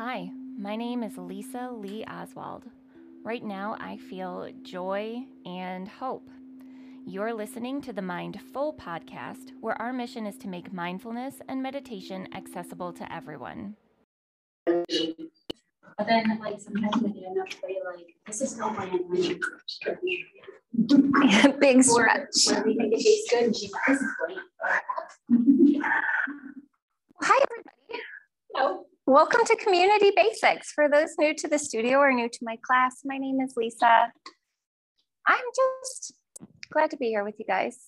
Hi, my name is Lisa Lee Oswald. Right now, I feel joy and hope. You're listening to the Mindful podcast, where our mission is to make mindfulness and meditation accessible to everyone. But then, like, sometimes I get enough way, like, this is no new stretch. Big stretch. or we think it tastes good, and she's like, this is bland. Hi, everybody. No. Welcome to Community Basics. For those new to the studio or new to my class, my name is Lisa. I'm just glad to be here with you guys.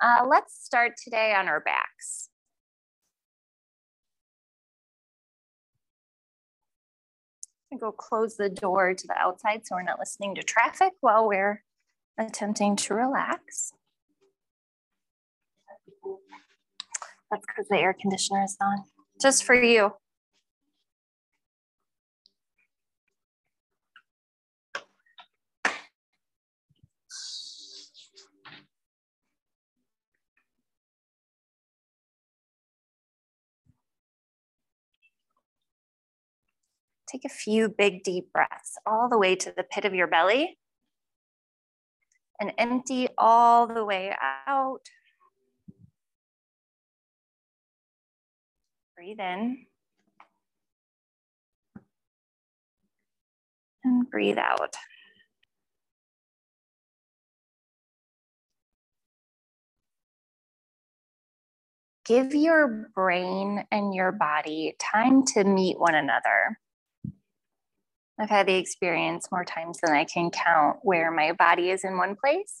Uh, let's start today on our backs. Gonna go close the door to the outside so we're not listening to traffic while we're attempting to relax. That's because the air conditioner is on, just for you. Take a few big deep breaths all the way to the pit of your belly and empty all the way out. Breathe in and breathe out. Give your brain and your body time to meet one another. I've had the experience more times than I can count where my body is in one place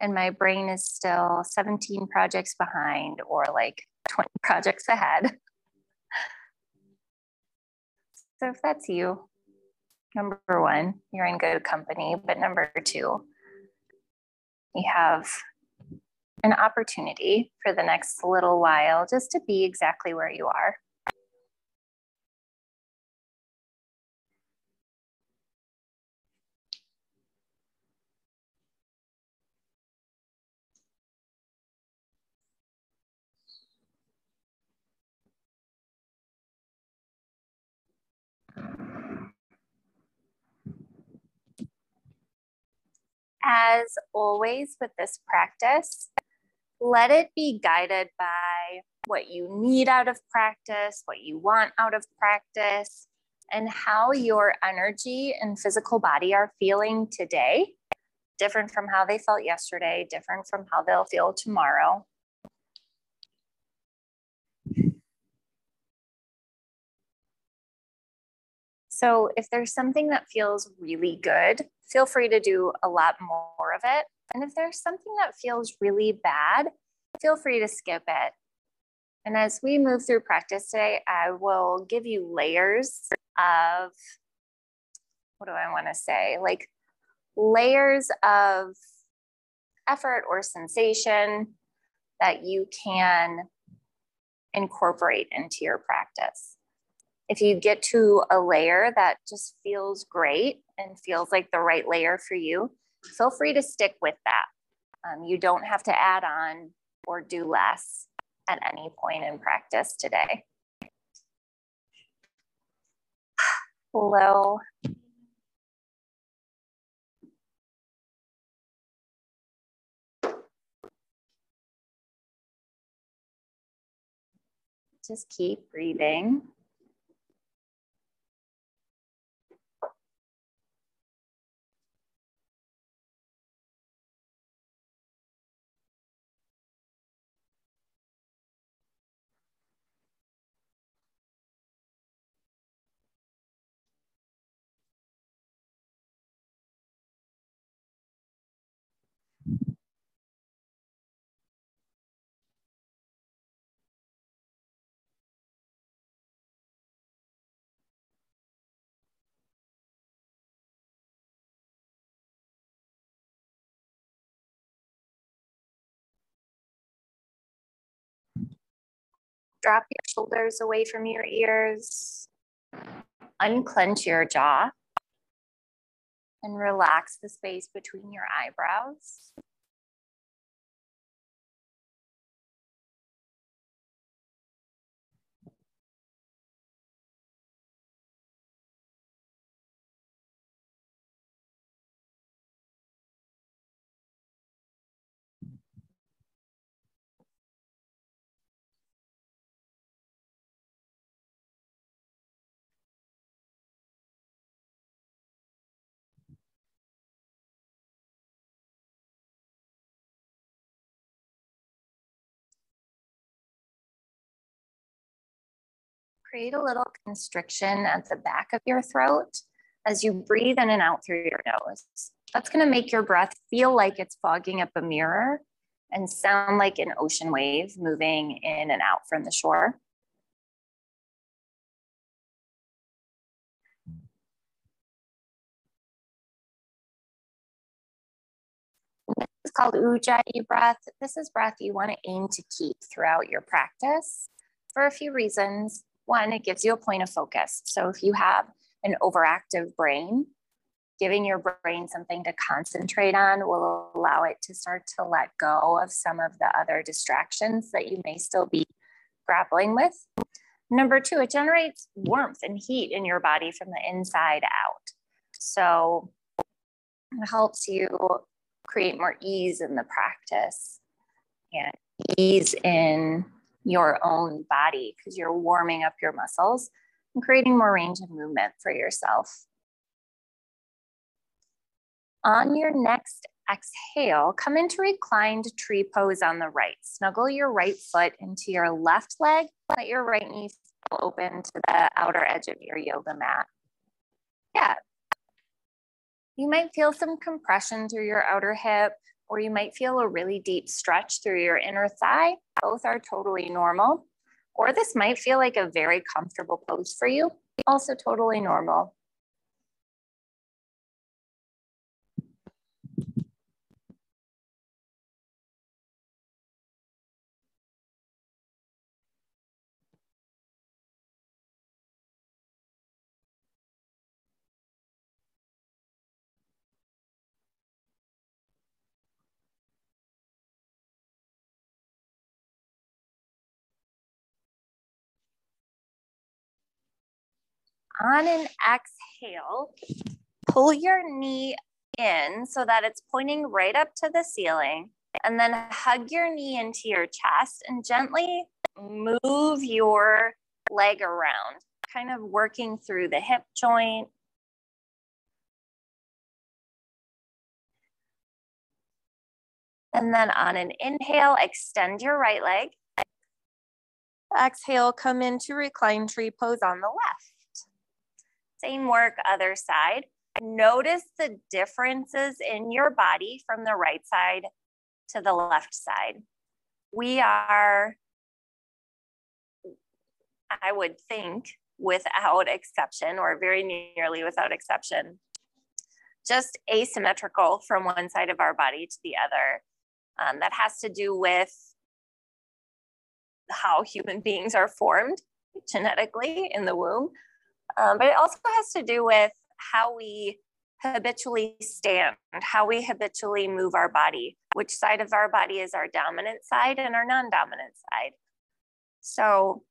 and my brain is still 17 projects behind or like 20 projects ahead. So if that's you, number one, you're in good company. But number two, you have an opportunity for the next little while just to be exactly where you are. As always with this practice, let it be guided by what you need out of practice, what you want out of practice, and how your energy and physical body are feeling today. Different from how they felt yesterday, different from how they'll feel tomorrow. So, if there's something that feels really good, feel free to do a lot more of it. And if there's something that feels really bad, feel free to skip it. And as we move through practice today, I will give you layers of what do I want to say? Like layers of effort or sensation that you can incorporate into your practice. If you get to a layer that just feels great and feels like the right layer for you, feel free to stick with that. Um, you don't have to add on or do less at any point in practice today. Hello. Just keep breathing. Drop your shoulders away from your ears. Unclench your jaw and relax the space between your eyebrows. Create a little constriction at the back of your throat as you breathe in and out through your nose. That's going to make your breath feel like it's fogging up a mirror and sound like an ocean wave moving in and out from the shore. This is called Ujjayi breath. This is breath you want to aim to keep throughout your practice for a few reasons. One, it gives you a point of focus. So if you have an overactive brain, giving your brain something to concentrate on will allow it to start to let go of some of the other distractions that you may still be grappling with. Number two, it generates warmth and heat in your body from the inside out. So it helps you create more ease in the practice and ease in your own body because you're warming up your muscles and creating more range of movement for yourself. On your next exhale, come into reclined tree pose on the right. Snuggle your right foot into your left leg. Let your right knee fall open to the outer edge of your yoga mat. Yeah. You might feel some compression through your outer hip, or you might feel a really deep stretch through your inner thigh. Both are totally normal. Or this might feel like a very comfortable pose for you, also totally normal. On an exhale, pull your knee in so that it's pointing right up to the ceiling. And then hug your knee into your chest and gently move your leg around, kind of working through the hip joint. And then on an inhale, extend your right leg. Exhale, come into recline tree pose on the left. Same work, other side. Notice the differences in your body from the right side to the left side. We are, I would think, without exception, or very nearly without exception, just asymmetrical from one side of our body to the other. Um, that has to do with how human beings are formed genetically in the womb. Um, but it also has to do with how we habitually stand, how we habitually move our body, which side of our body is our dominant side and our non dominant side. So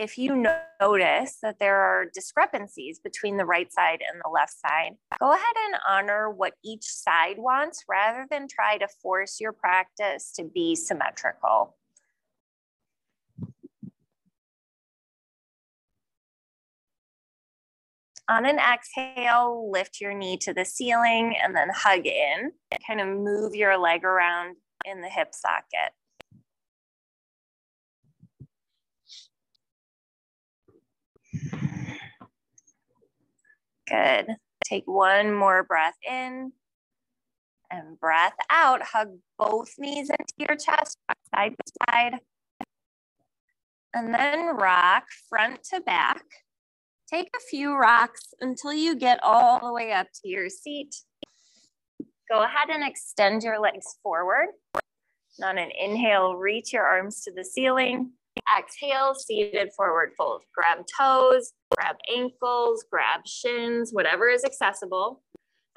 if you notice that there are discrepancies between the right side and the left side, go ahead and honor what each side wants rather than try to force your practice to be symmetrical. On an exhale, lift your knee to the ceiling and then hug in. Kind of move your leg around in the hip socket. Good. Take one more breath in and breath out. Hug both knees into your chest, side to side. And then rock front to back. Take a few rocks until you get all the way up to your seat. Go ahead and extend your legs forward. And on an inhale, reach your arms to the ceiling. Exhale, seated forward fold. Grab toes, grab ankles, grab shins, whatever is accessible.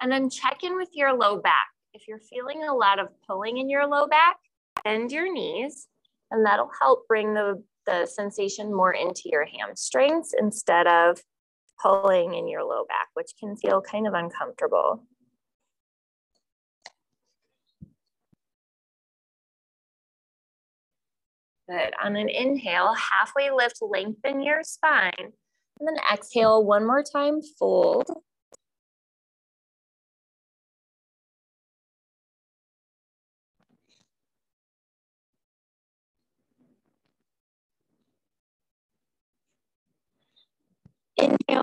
And then check in with your low back. If you're feeling a lot of pulling in your low back, bend your knees, and that'll help bring the the sensation more into your hamstrings instead of pulling in your low back, which can feel kind of uncomfortable. Good. On an inhale, halfway lift, lengthen your spine. And then exhale one more time, fold.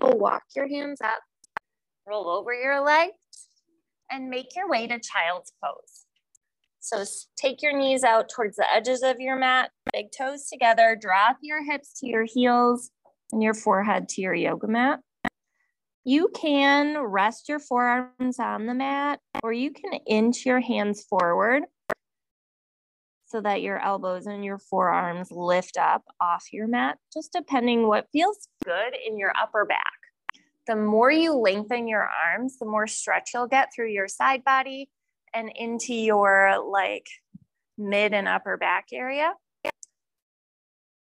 Walk your hands up, roll over your legs, and make your way to child's pose. So take your knees out towards the edges of your mat, big toes together, drop your hips to your heels and your forehead to your yoga mat. You can rest your forearms on the mat or you can inch your hands forward so that your elbows and your forearms lift up off your mat, just depending what feels good in your upper back. The more you lengthen your arms, the more stretch you'll get through your side body and into your like mid and upper back area.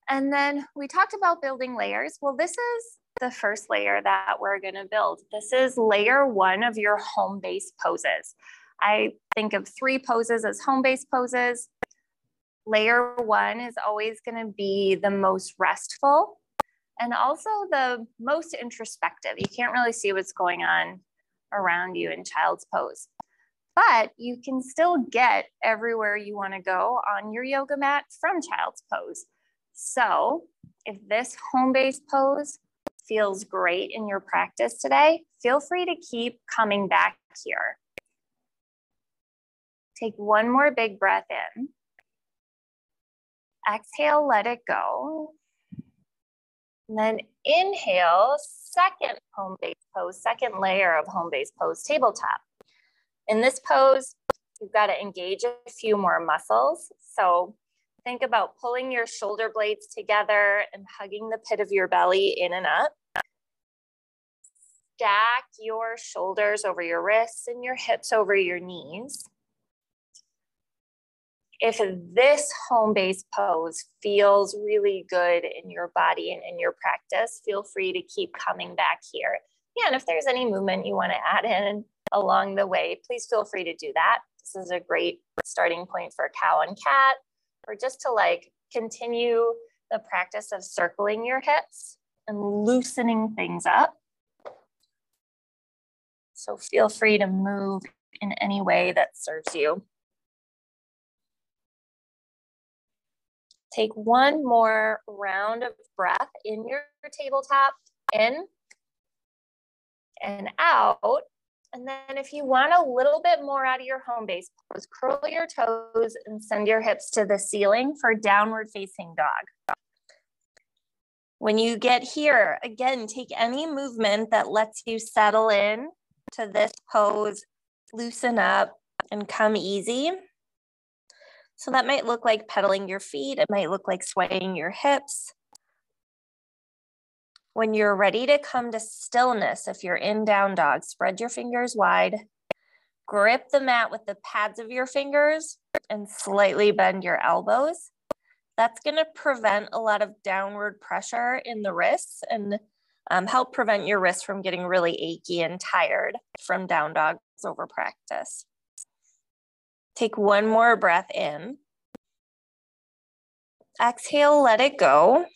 And then we talked about building layers. Well, this is the first layer that we're gonna build. This is layer one of your home base poses. I think of three poses as home base poses. Layer one is always gonna be the most restful and also the most introspective. You can't really see what's going on around you in child's pose but you can still get everywhere you want to go on your yoga mat from child's pose. So if this home base pose feels great in your practice today, feel free to keep coming back here. Take one more big breath in. Exhale, let it go. And then inhale, second home base pose, second layer of home base pose, tabletop. In this pose, you've got to engage a few more muscles. So think about pulling your shoulder blades together and hugging the pit of your belly in and up. Stack your shoulders over your wrists and your hips over your knees. If this home base pose feels really good in your body and in your practice, feel free to keep coming back here. Yeah, and if there's any movement you want to add in, along the way, please feel free to do that. This is a great starting point for cow and cat, or just to like continue the practice of circling your hips and loosening things up. So feel free to move in any way that serves you. Take one more round of breath in your tabletop, in and out. And then if you want a little bit more out of your home base pose, curl your toes and send your hips to the ceiling for downward facing dog. When you get here, again, take any movement that lets you settle in to this pose, loosen up and come easy. So that might look like pedaling your feet. It might look like swaying your hips. When you're ready to come to stillness, if you're in down dog, spread your fingers wide, grip the mat with the pads of your fingers, and slightly bend your elbows. That's to prevent a lot of downward pressure in the wrists and um, help prevent your wrists from getting really achy and tired from down dogs over practice. Take one more breath in. Exhale, let it go.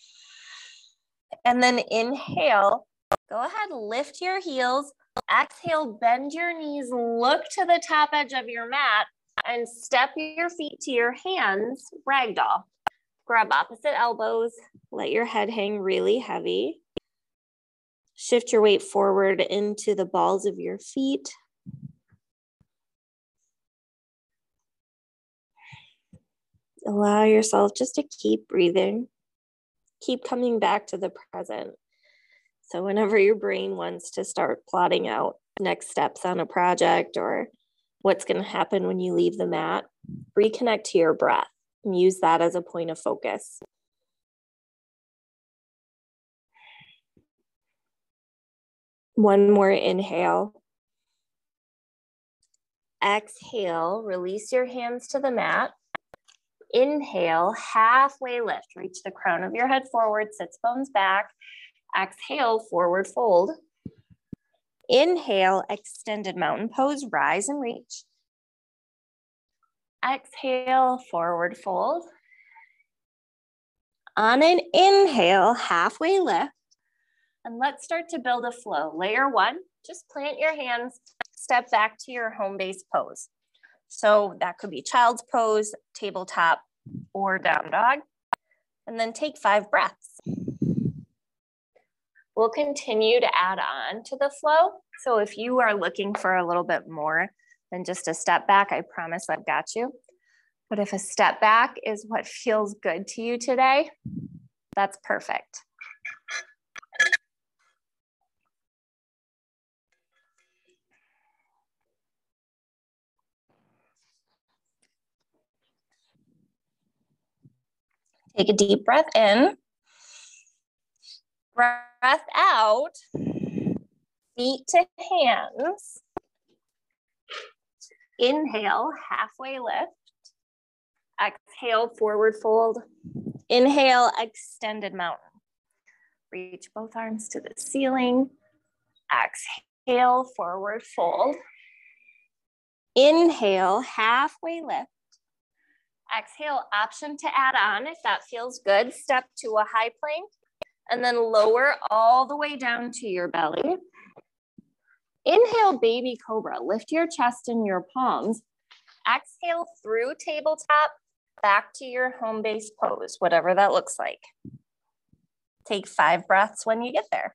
And then inhale, go ahead, lift your heels. Exhale, bend your knees, look to the top edge of your mat and step your feet to your hands, ragdoll. Grab opposite elbows, let your head hang really heavy. Shift your weight forward into the balls of your feet. Allow yourself just to keep breathing keep coming back to the present. So, whenever your brain wants to start plotting out next steps on a project or what's going to happen when you leave the mat, reconnect to your breath and use that as a point of focus. One more inhale. Exhale, release your hands to the mat. Inhale, halfway lift. Reach the crown of your head forward, sits bones back. Exhale, forward fold. Inhale, extended mountain pose, rise and reach. Exhale, forward fold. On an inhale, halfway lift. And let's start to build a flow. Layer one, just plant your hands, step back to your home base pose. So that could be child's pose, tabletop, or down dog. And then take five breaths. We'll continue to add on to the flow. So if you are looking for a little bit more than just a step back, I promise I've got you. But if a step back is what feels good to you today, that's perfect. Take a deep breath in. Breath out. Feet to hands. Inhale, halfway lift. Exhale, forward fold. Inhale, extended mountain. Reach both arms to the ceiling. Exhale, forward fold. Inhale, halfway lift. Exhale, option to add on if that feels good. Step to a high plank and then lower all the way down to your belly. Inhale, baby cobra. Lift your chest in your palms. Exhale through tabletop back to your home base pose, whatever that looks like. Take five breaths when you get there.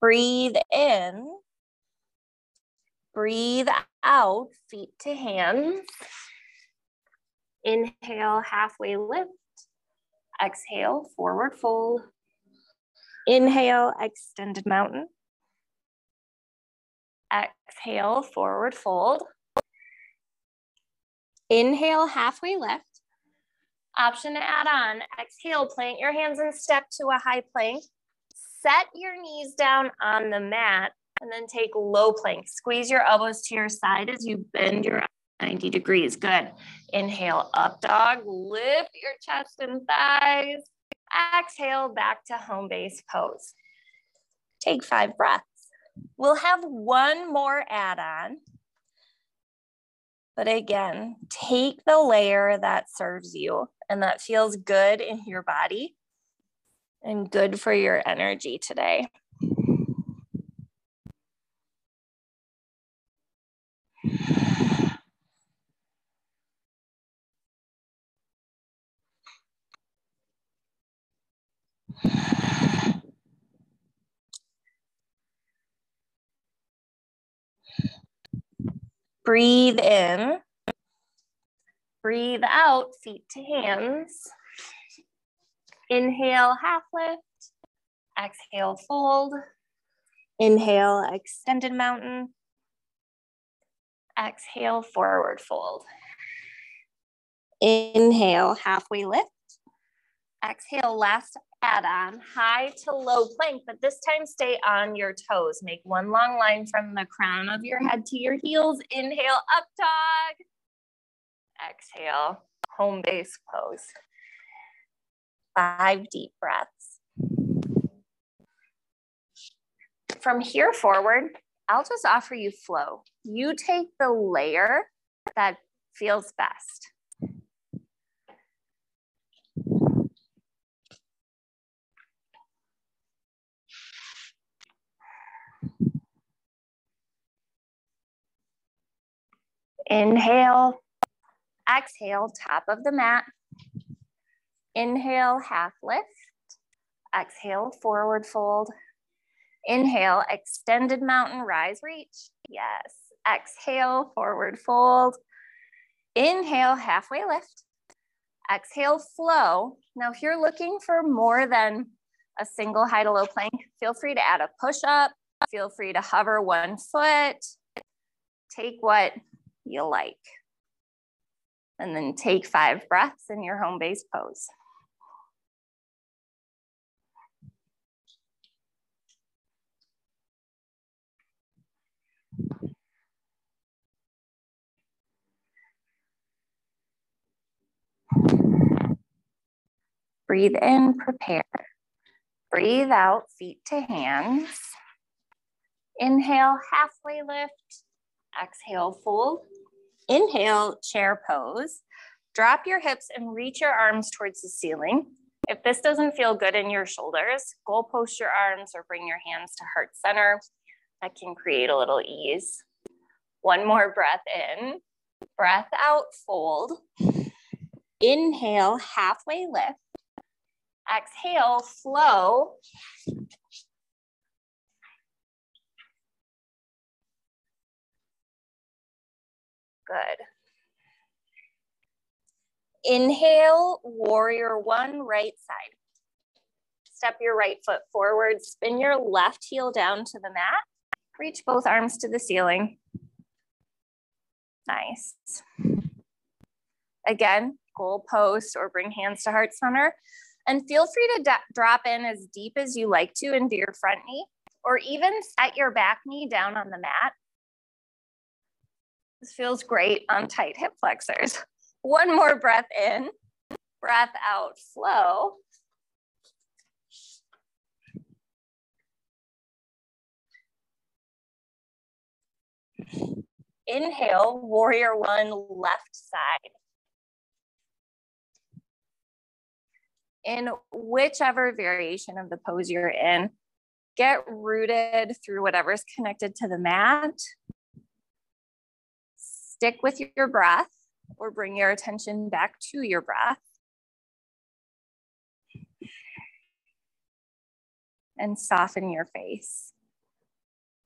Breathe in. Breathe out, feet to hands. Inhale, halfway lift. Exhale, forward fold. Inhale, extended mountain. Exhale, forward fold. Inhale, halfway lift. Option to add on. Exhale, plant your hands and step to a high plank. Set your knees down on the mat and then take low plank. Squeeze your elbows to your side as you bend your 90 degrees. Good. Inhale, up dog. Lift your chest and thighs. Exhale, back to home base pose. Take five breaths. We'll have one more add on. But again, take the layer that serves you and that feels good in your body and good for your energy today. Breathe in. Breathe out, feet to hands. Inhale, half lift. Exhale, fold. Inhale, extended mountain. Exhale, forward fold. Inhale, halfway lift. Exhale, last add on, high to low plank, but this time stay on your toes. Make one long line from the crown of your head to your heels. Inhale, up dog. Exhale, home base pose. Five deep breaths. From here forward, I'll just offer you flow. You take the layer that feels best. Inhale, exhale, top of the mat. Inhale, half lift. Exhale, forward fold. Inhale, extended mountain, rise, reach. Yes. Exhale, forward fold. Inhale, halfway lift. Exhale, flow. Now, if you're looking for more than a single high to low plank, feel free to add a push up. Feel free to hover one foot. Take what you like. And then take five breaths in your home base pose. Breathe in, prepare. Breathe out, feet to hands. Inhale, halfway lift. Exhale, fold. Inhale, chair pose. Drop your hips and reach your arms towards the ceiling. If this doesn't feel good in your shoulders, goal post your arms or bring your hands to heart center. That can create a little ease. One more breath in, breath out, fold. Inhale, halfway lift. Exhale, flow. Good. Inhale, warrior one, right side. Step your right foot forward, spin your left heel down to the mat. Reach both arms to the ceiling. Nice. Again, goal post or bring hands to heart center. And feel free to drop in as deep as you like to into your front knee, or even set your back knee down on the mat. This feels great on tight hip flexors. One more breath in, breath out, flow. Inhale, warrior one, left side. In whichever variation of the pose you're in, get rooted through whatever's connected to the mat. Stick with your breath or bring your attention back to your breath. And soften your face.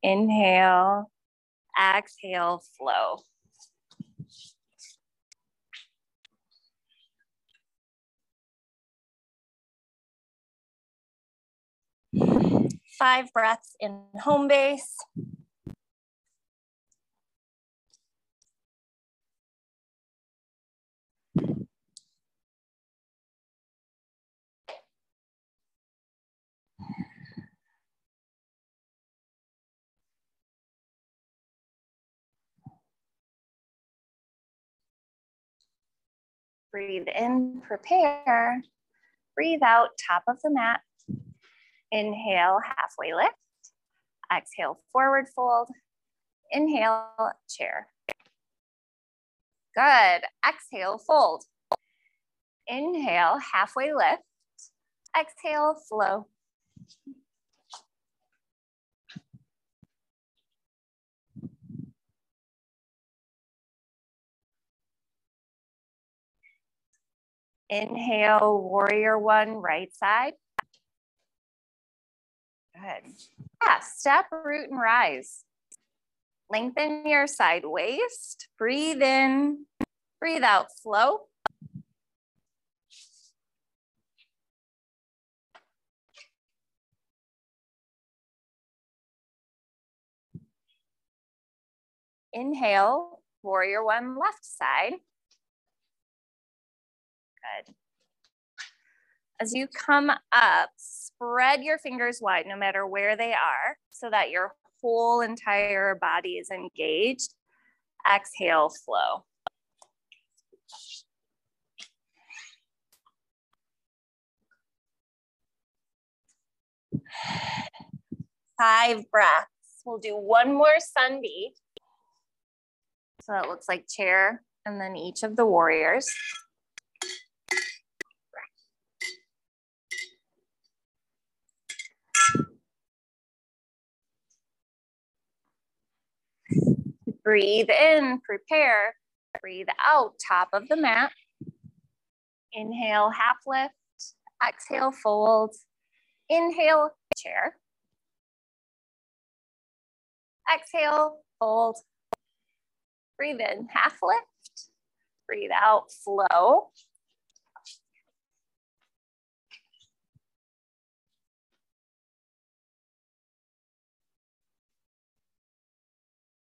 Inhale, exhale, flow. Five breaths in home base. Breathe in, prepare. Breathe out, top of the mat. Inhale, halfway lift. Exhale, forward fold. Inhale, chair. Good. Exhale, fold. Inhale, halfway lift. Exhale, flow. Inhale, warrior one, right side. Good. Yeah, step, root, and rise. Lengthen your side waist. Breathe in, breathe out, flow. Inhale, warrior one, left side. Good. As you come up, spread your fingers wide no matter where they are so that your whole entire body is engaged. Exhale, flow. Five breaths. We'll do one more sun B. So it looks like chair and then each of the warriors. Breathe in, prepare. Breathe out, top of the mat. Inhale, half lift. Exhale, fold. Inhale, chair. Exhale, fold. Breathe in, half lift. Breathe out, flow.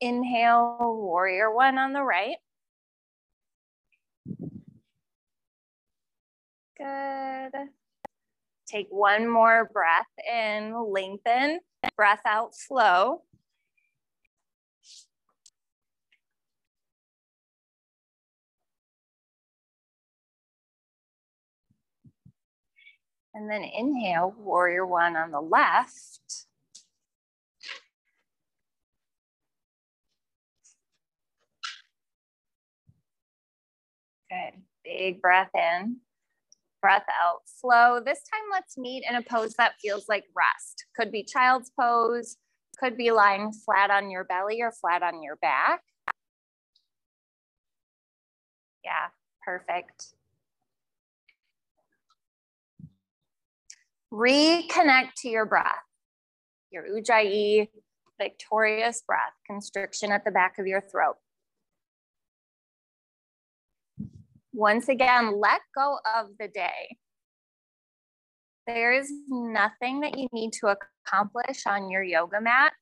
Inhale, warrior one on the right. Good. Take one more breath in, lengthen, breath out, slow. And then inhale, warrior one on the left. Good. Big breath in, breath out. Slow. This time, let's meet in a pose that feels like rest. Could be child's pose, could be lying flat on your belly or flat on your back. Yeah, perfect. Reconnect to your breath, your Ujjayi, victorious breath, constriction at the back of your throat. Once again, let go of the day. There is nothing that you need to accomplish on your yoga mat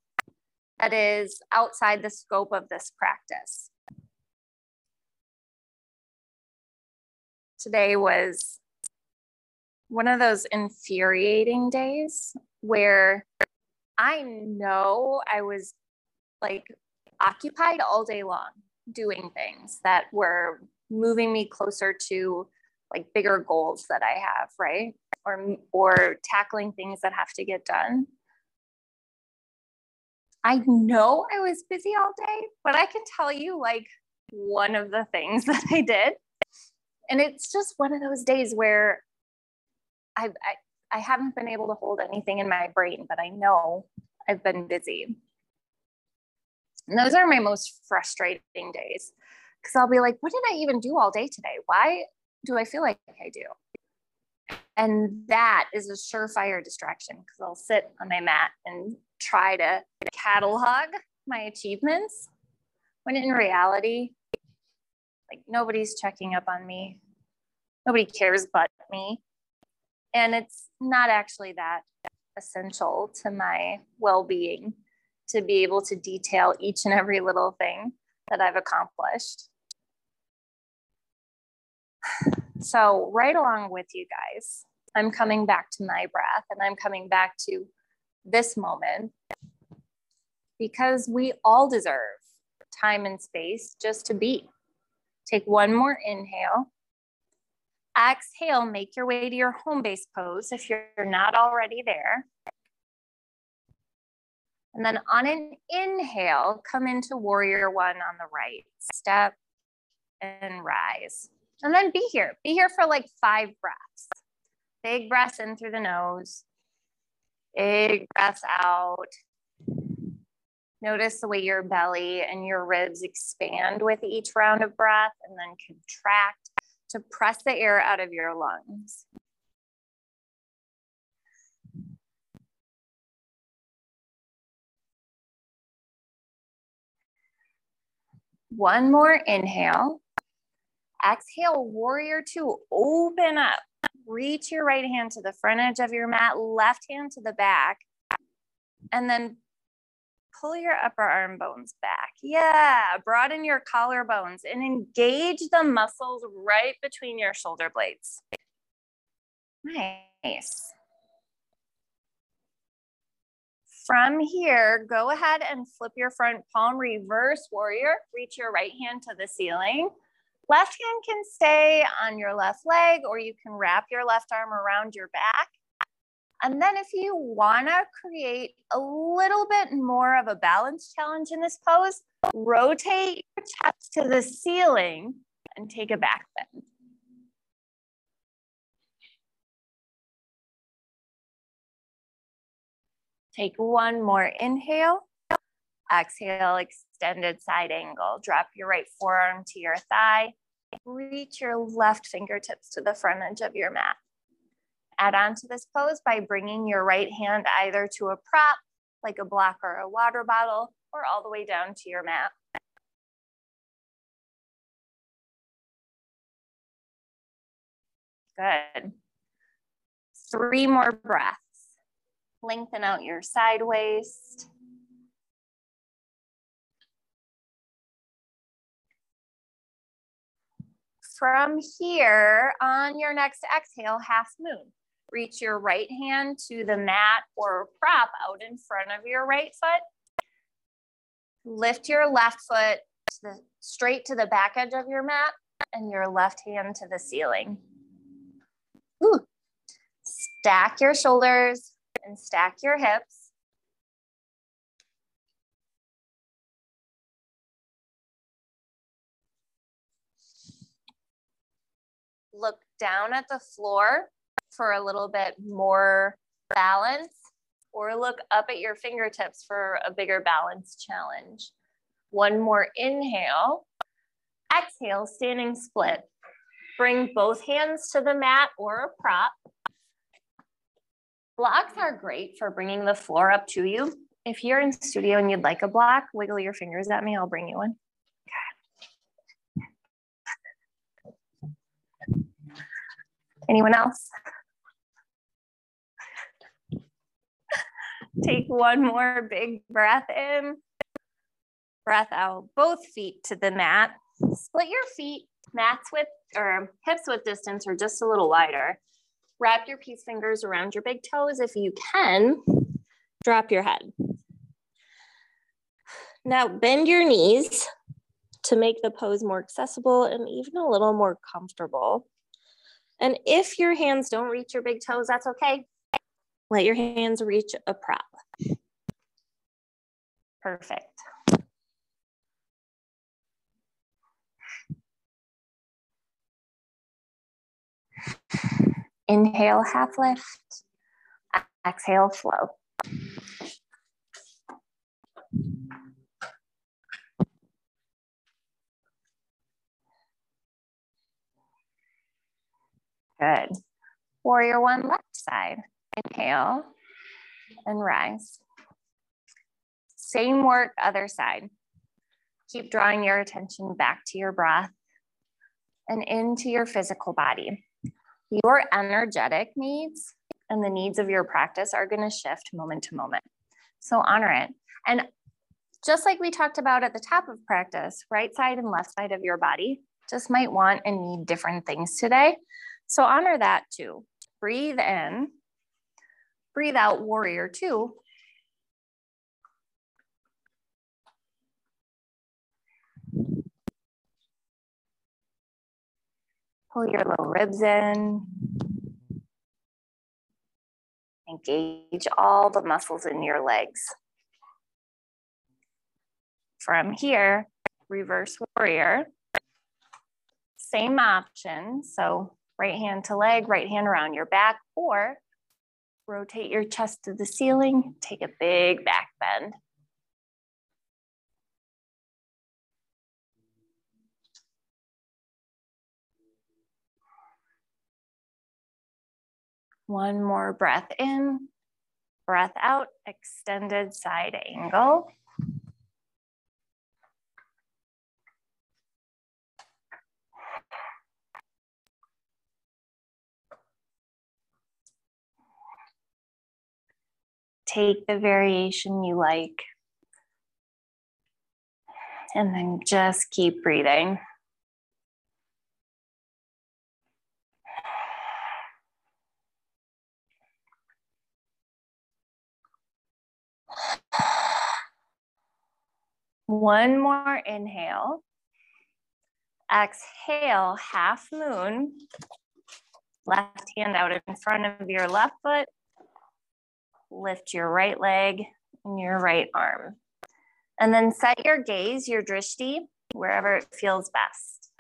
that is outside the scope of this practice. Today was one of those infuriating days where I know I was like occupied all day long doing things that were moving me closer to like bigger goals that I have, right? Or or tackling things that have to get done. I know I was busy all day, but I can tell you like one of the things that I did. And it's just one of those days where I, I, I haven't been able to hold anything in my brain, but I know I've been busy. And those are my most frustrating days because I'll be like, what did I even do all day today? Why do I feel like I do? And that is a surefire distraction because I'll sit on my mat and try to catalog my achievements when in reality, like nobody's checking up on me. Nobody cares but me. And it's not actually that essential to my well being to be able to detail each and every little thing that I've accomplished. So, right along with you guys, I'm coming back to my breath and I'm coming back to this moment because we all deserve time and space just to be. Take one more inhale. Exhale, make your way to your home base pose if you're not already there. And then on an inhale, come into warrior one on the right. Step and rise. And then be here. Be here for like five breaths. Big breaths in through the nose. Big breaths out. Notice the way your belly and your ribs expand with each round of breath and then contract to press the air out of your lungs. One more inhale. Exhale, warrior two, open up. Reach your right hand to the front edge of your mat, left hand to the back, and then pull your upper arm bones back. Yeah, broaden your collarbones and engage the muscles right between your shoulder blades. Nice. From here, go ahead and flip your front palm, reverse warrior. Reach your right hand to the ceiling. Left hand can stay on your left leg or you can wrap your left arm around your back. And then if you wanna create a little bit more of a balance challenge in this pose, rotate your chest to the ceiling and take a back bend. Take one more inhale. Exhale, extended side angle. Drop your right forearm to your thigh. Reach your left fingertips to the front edge of your mat. Add on to this pose by bringing your right hand either to a prop, like a block or a water bottle, or all the way down to your mat. Good. Three more breaths. Lengthen out your side waist. From here, on your next exhale, half moon. Reach your right hand to the mat or prop out in front of your right foot. Lift your left foot to the, straight to the back edge of your mat and your left hand to the ceiling. Ooh. Stack your shoulders and stack your hips. look down at the floor for a little bit more balance or look up at your fingertips for a bigger balance challenge. One more inhale. Exhale, standing split. Bring both hands to the mat or a prop. Blocks are great for bringing the floor up to you. If you're in studio and you'd like a block, wiggle your fingers at me, I'll bring you one. Okay. Anyone else? Take one more big breath in. Breath out, both feet to the mat. Split your feet, mats width or hips width distance or just a little wider. Wrap your peace fingers around your big toes. If you can, drop your head. Now bend your knees to make the pose more accessible and even a little more comfortable. And if your hands don't reach your big toes, that's okay. Let your hands reach a prop. Perfect. Inhale, half lift. Exhale, flow. Good. Warrior one, left side. Inhale and rise. Same work, other side. Keep drawing your attention back to your breath and into your physical body. Your energetic needs and the needs of your practice are going to shift moment to moment. So honor it. And just like we talked about at the top of practice, right side and left side of your body just might want and need different things today. So honor that too. Breathe in, breathe out, warrior two. Pull your little ribs in. Engage all the muscles in your legs. From here, reverse warrior. Same option. So right hand to leg, right hand around your back, or rotate your chest to the ceiling, take a big back bend. One more breath in, breath out, extended side angle. take the variation you like. And then just keep breathing. One more inhale. Exhale, half moon. Left hand out in front of your left foot lift your right leg and your right arm. And then set your gaze, your drishti, wherever it feels best.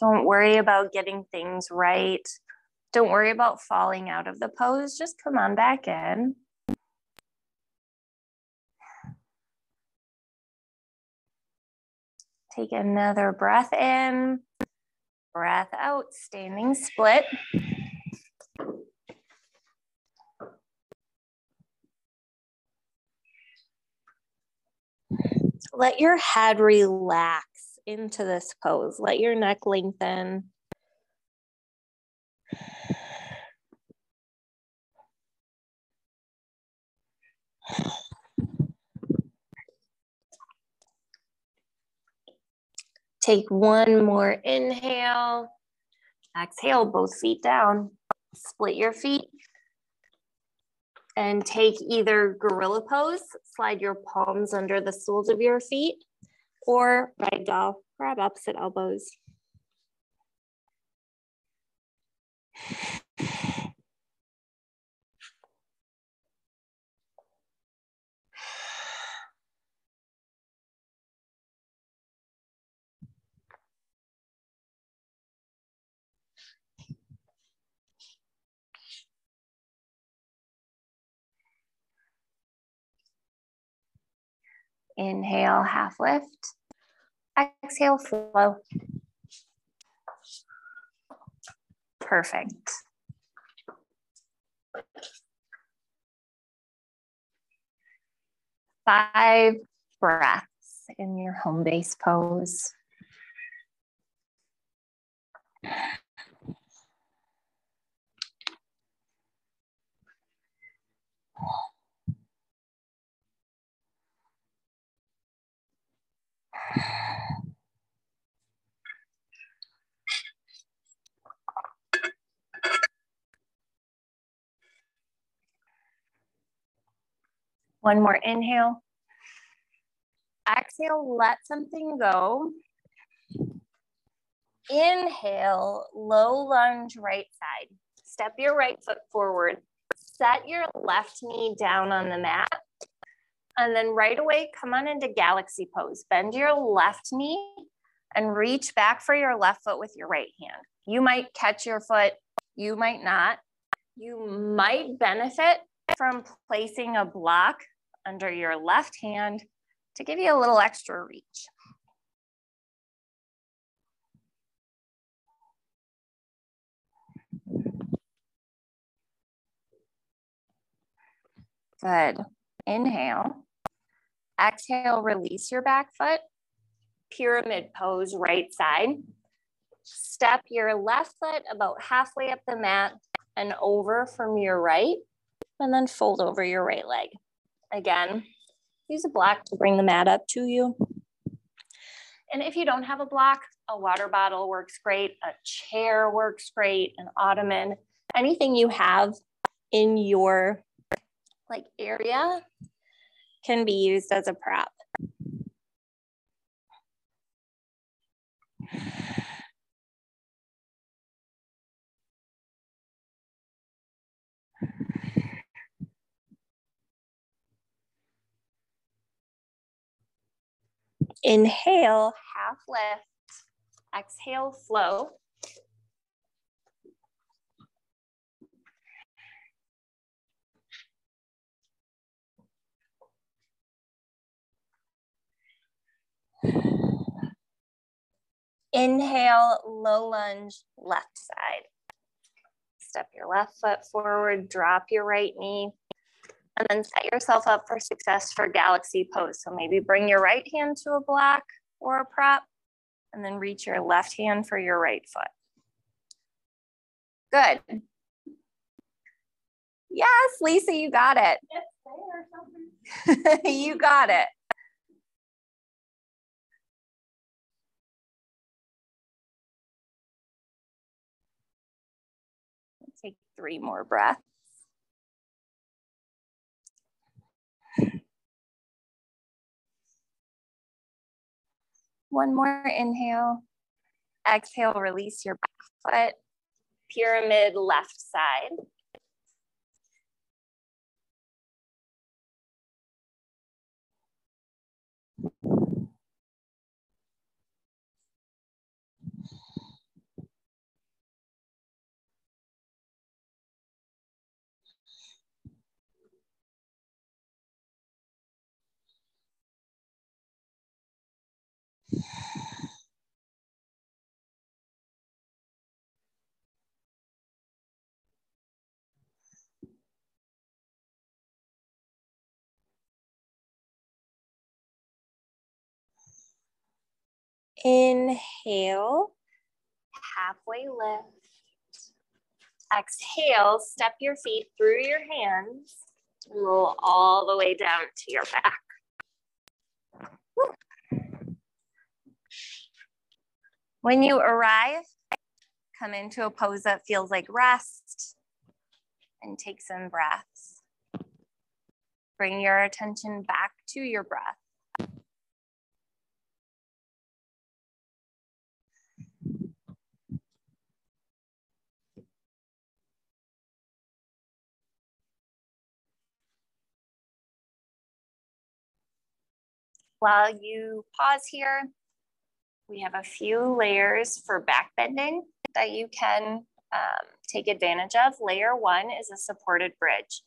Don't worry about getting things right. Don't worry about falling out of the pose. Just come on back in. Take another breath in, breath out, standing split. Let your head relax into this pose. Let your neck lengthen. Take one more inhale. Exhale, both feet down. Split your feet. And take either gorilla pose, slide your palms under the soles of your feet, or right, ragdoll, grab opposite elbows. Inhale, half lift. Exhale, flow. Perfect. Five breaths in your home base pose. One more inhale. Exhale, let something go. Inhale, low lunge right side. Step your right foot forward. Set your left knee down on the mat. And then right away, come on into galaxy pose. Bend your left knee and reach back for your left foot with your right hand. You might catch your foot, you might not. You might benefit from placing a block under your left hand to give you a little extra reach. Good. Inhale. Exhale, release your back foot. Pyramid pose, right side. Step your left foot about halfway up the mat and over from your right, and then fold over your right leg. Again, use a block to bring the mat up to you. And if you don't have a block, a water bottle works great, a chair works great, an ottoman, anything you have in your like area can be used as a prop. Inhale, half lift. Exhale, flow. Inhale, low lunge, left side. Step your left foot forward, drop your right knee, and then set yourself up for success for galaxy pose. So maybe bring your right hand to a block or a prop, and then reach your left hand for your right foot. Good. Yes, Lisa, you got it. you got it. Three more breaths. One more inhale. Exhale, release your back foot. Pyramid left side. Inhale, halfway lift. Exhale, step your feet through your hands and roll all the way down to your back. When you arrive, come into a pose that feels like rest and take some breaths. Bring your attention back to your breath. While you pause here, we have a few layers for back bending that you can um, take advantage of. Layer one is a supported bridge.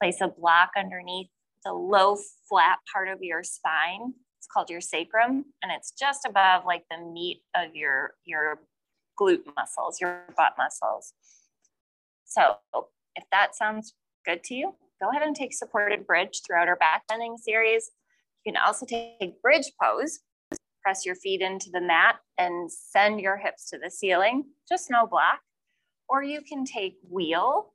Place a block underneath the low flat part of your spine. It's called your sacrum, and it's just above like the meat of your, your glute muscles, your butt muscles. So if that sounds good to you, go ahead and take supported bridge throughout our back bending series. You can also take bridge pose, press your feet into the mat and send your hips to the ceiling, just no block. Or you can take wheel.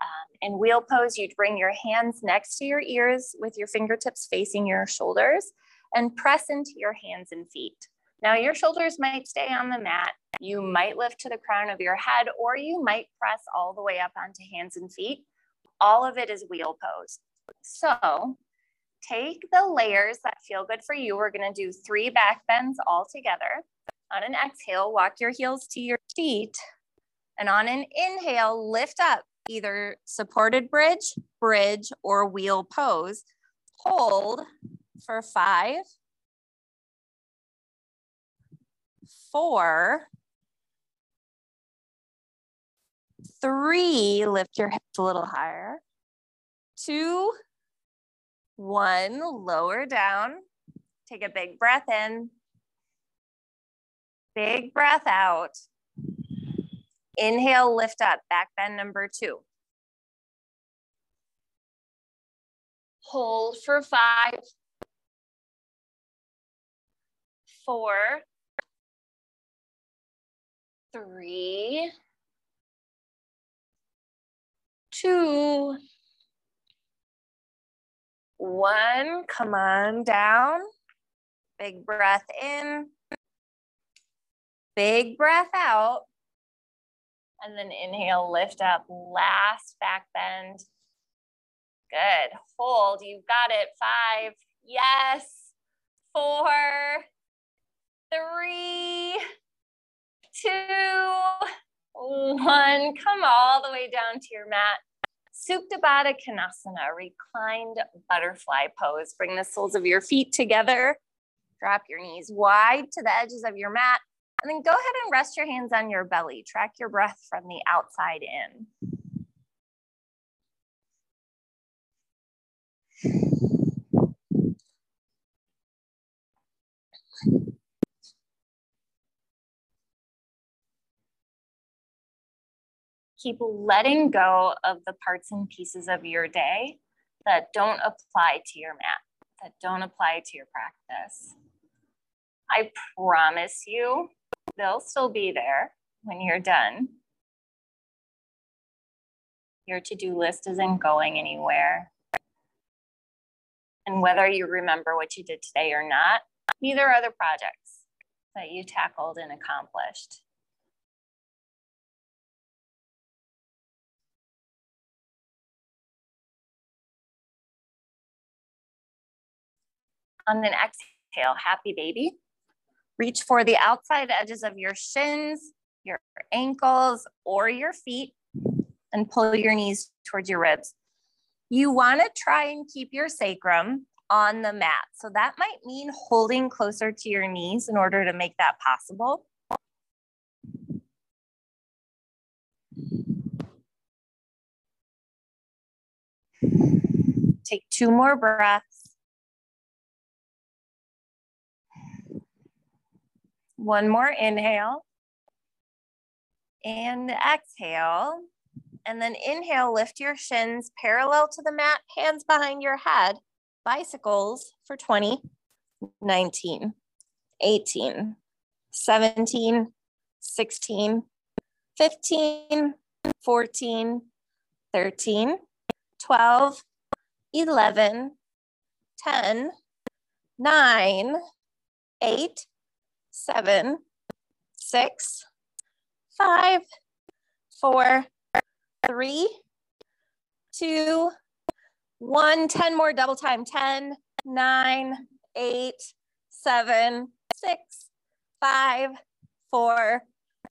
Um, in wheel pose, you'd bring your hands next to your ears with your fingertips facing your shoulders and press into your hands and feet. Now your shoulders might stay on the mat. You might lift to the crown of your head, or you might press all the way up onto hands and feet. All of it is wheel pose. So take the layers that feel good for you. We're gonna do three back bends all together. On an exhale, walk your heels to your feet. And on an inhale, lift up either supported bridge, bridge, or wheel pose. Hold for five, four, three, lift your hips a little higher, two, one, lower down. Take a big breath in. Big breath out. Inhale, lift up, back bend number two. Hold for five, four, three, two, one, come on down. Big breath in. Big breath out. And then inhale, lift up, last back bend. Good, hold, you've got it. Five, yes, four, three, two, one. Come all the way down to your mat. Supta Baddha Konasana, reclined butterfly pose. Bring the soles of your feet together. Drop your knees wide to the edges of your mat. And then go ahead and rest your hands on your belly. Track your breath from the outside in. Keep letting go of the parts and pieces of your day that don't apply to your mat, that don't apply to your practice. I promise you, they'll still be there when you're done. Your to do list isn't going anywhere. And whether you remember what you did today or not, neither are the projects that you tackled and accomplished. On an exhale, happy baby. Reach for the outside edges of your shins, your ankles, or your feet, and pull your knees towards your ribs. You wanna try and keep your sacrum on the mat. So that might mean holding closer to your knees in order to make that possible. Take two more breaths. One more inhale and exhale. And then inhale, lift your shins parallel to the mat, hands behind your head, bicycles for 20, 19, 18, 17, 16, 15, 14, 13, 12, 11, 10, 9, 8, seven, six, five, four, three, two, one. Ten more double time. Ten, nine, eight, seven, six, five, four,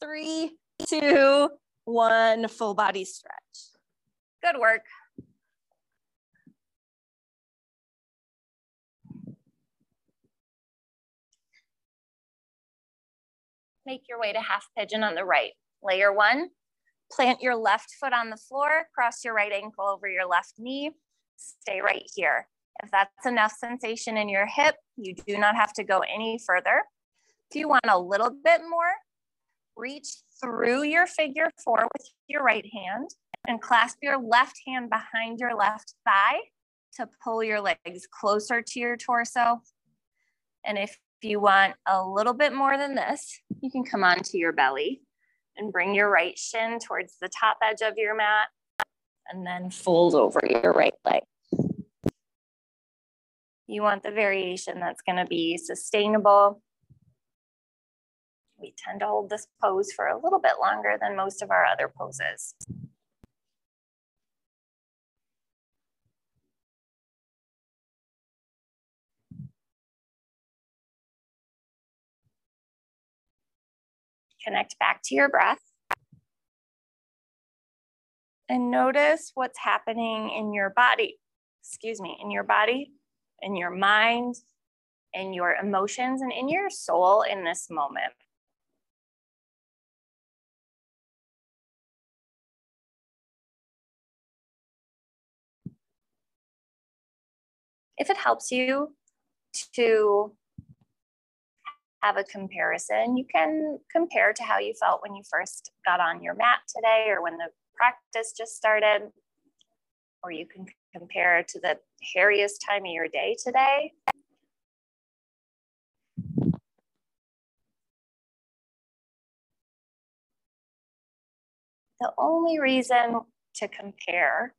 three, two, one. Full body stretch. Good work. Make your way to half pigeon on the right. Layer one, plant your left foot on the floor, cross your right ankle over your left knee, stay right here. If that's enough sensation in your hip, you do not have to go any further. If you want a little bit more, reach through your figure four with your right hand and clasp your left hand behind your left thigh to pull your legs closer to your torso. And if you want a little bit more than this, you can come onto your belly and bring your right shin towards the top edge of your mat and then fold over your right leg. You want the variation that's gonna be sustainable. We tend to hold this pose for a little bit longer than most of our other poses. Connect back to your breath. And notice what's happening in your body, excuse me, in your body, in your mind, in your emotions, and in your soul in this moment. If it helps you to have a comparison. You can compare to how you felt when you first got on your mat today or when the practice just started, or you can compare to the hairiest time of your day today. The only reason to compare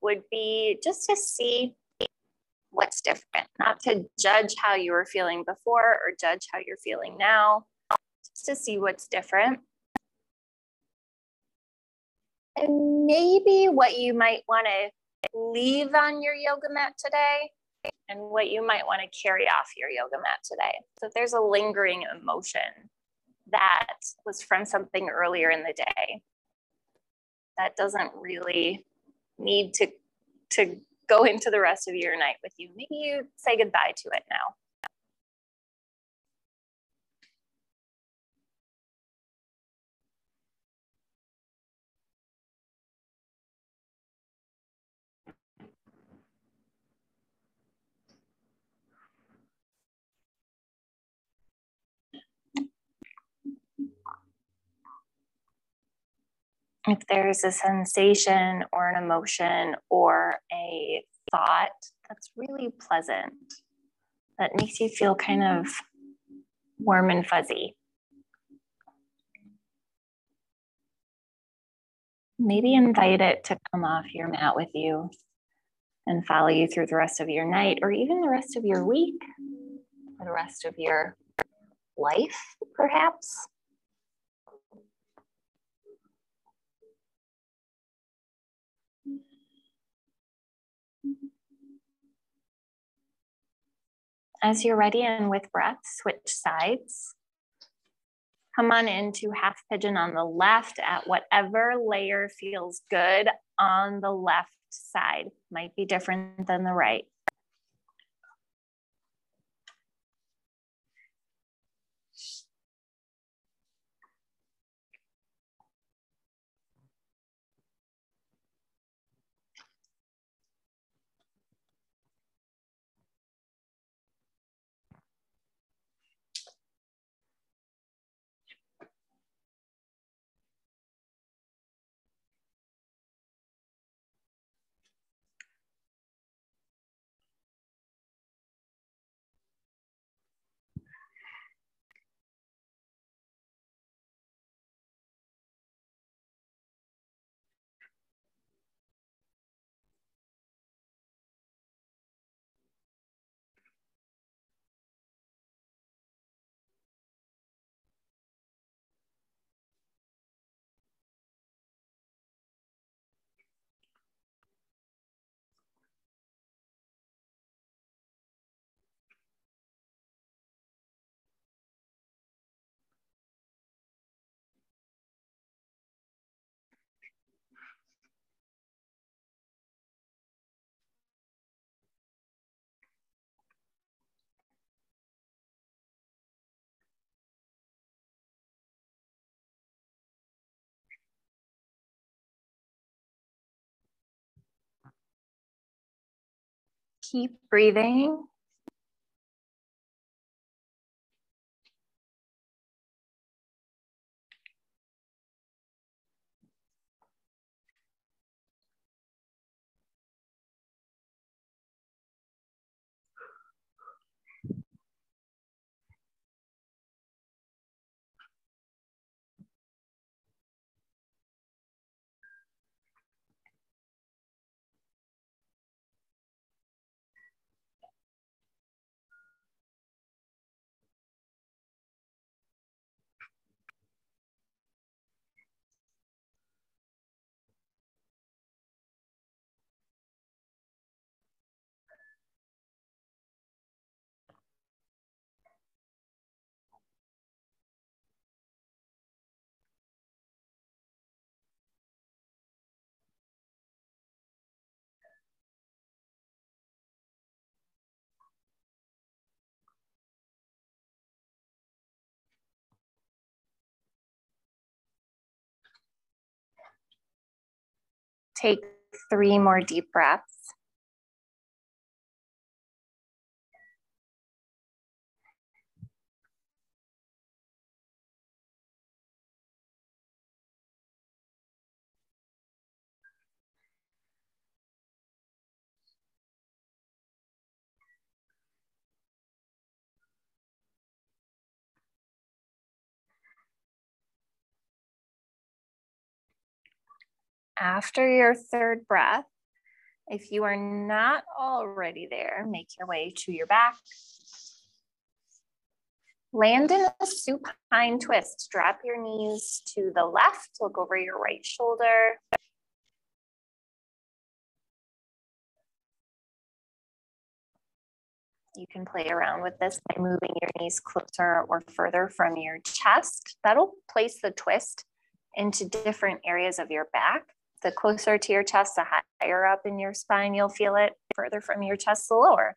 would be just to see what's different, not to judge how you were feeling before or judge how you're feeling now, just to see what's different. And maybe what you might want to leave on your yoga mat today and what you might want to carry off your yoga mat today. So if there's a lingering emotion that was from something earlier in the day, that doesn't really need to, to go into the rest of your night with you. Maybe you say goodbye to it now. If there's a sensation or an emotion or a thought that's really pleasant, that makes you feel kind of warm and fuzzy. Maybe invite it to come off your mat with you and follow you through the rest of your night or even the rest of your week or the rest of your life, perhaps. As you're ready and with breath, switch sides. Come on into half pigeon on the left at whatever layer feels good on the left side. Might be different than the right. Keep breathing. Take three more deep breaths. After your third breath, if you are not already there, make your way to your back. Land in a supine twist. Drop your knees to the left, look over your right shoulder. You can play around with this by moving your knees closer or further from your chest. That'll place the twist into different areas of your back the closer to your chest, the higher up in your spine you'll feel it, further from your chest, the lower.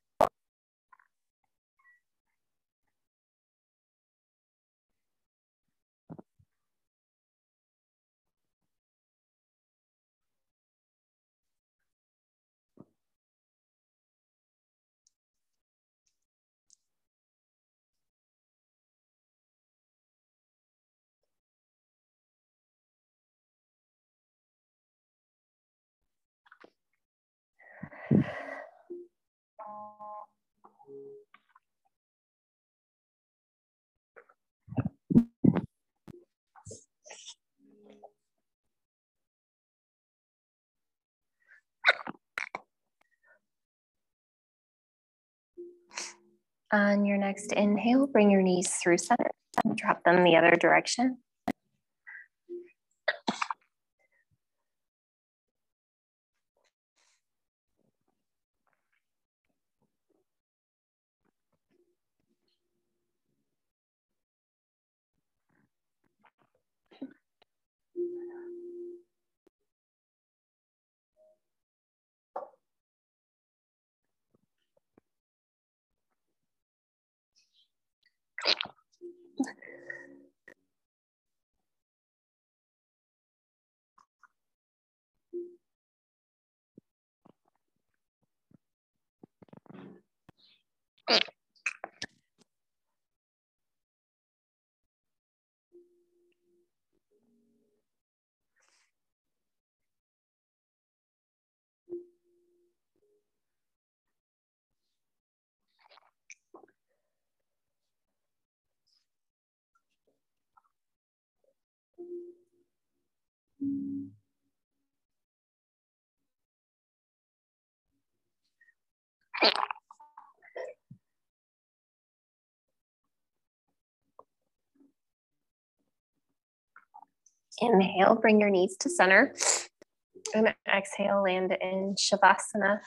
On your next inhale, bring your knees through center and drop them the other direction. Inhale, bring your knees to center. And exhale, land in Shavasana.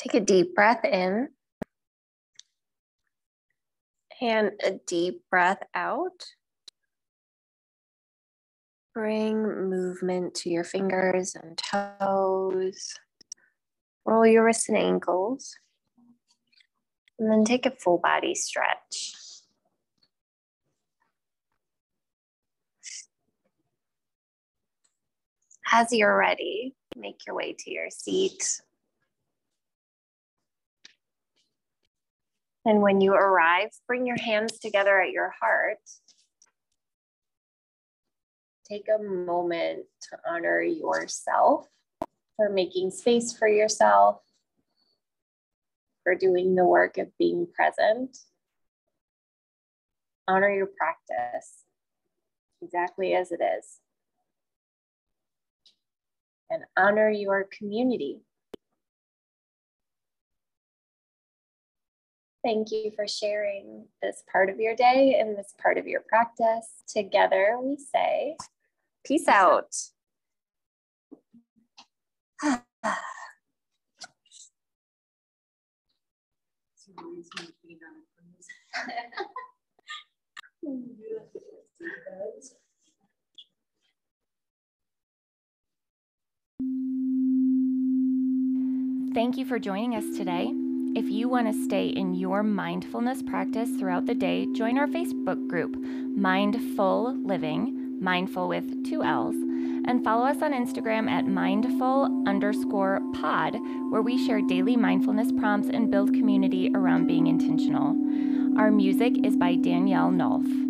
Take a deep breath in and a deep breath out. Bring movement to your fingers and toes. Roll your wrists and ankles. And then take a full body stretch. As you're ready, make your way to your seat And when you arrive, bring your hands together at your heart. Take a moment to honor yourself for making space for yourself, for doing the work of being present. Honor your practice exactly as it is. And honor your community Thank you for sharing this part of your day and this part of your practice. Together, we say, Peace out. Thank you for joining us today. If you want to stay in your mindfulness practice throughout the day, join our Facebook group, MindFull Living mindful with two L's, and follow us on Instagram at mindful underscore pod, where we share daily mindfulness prompts and build community around being intentional. Our music is by Danielle Nolff.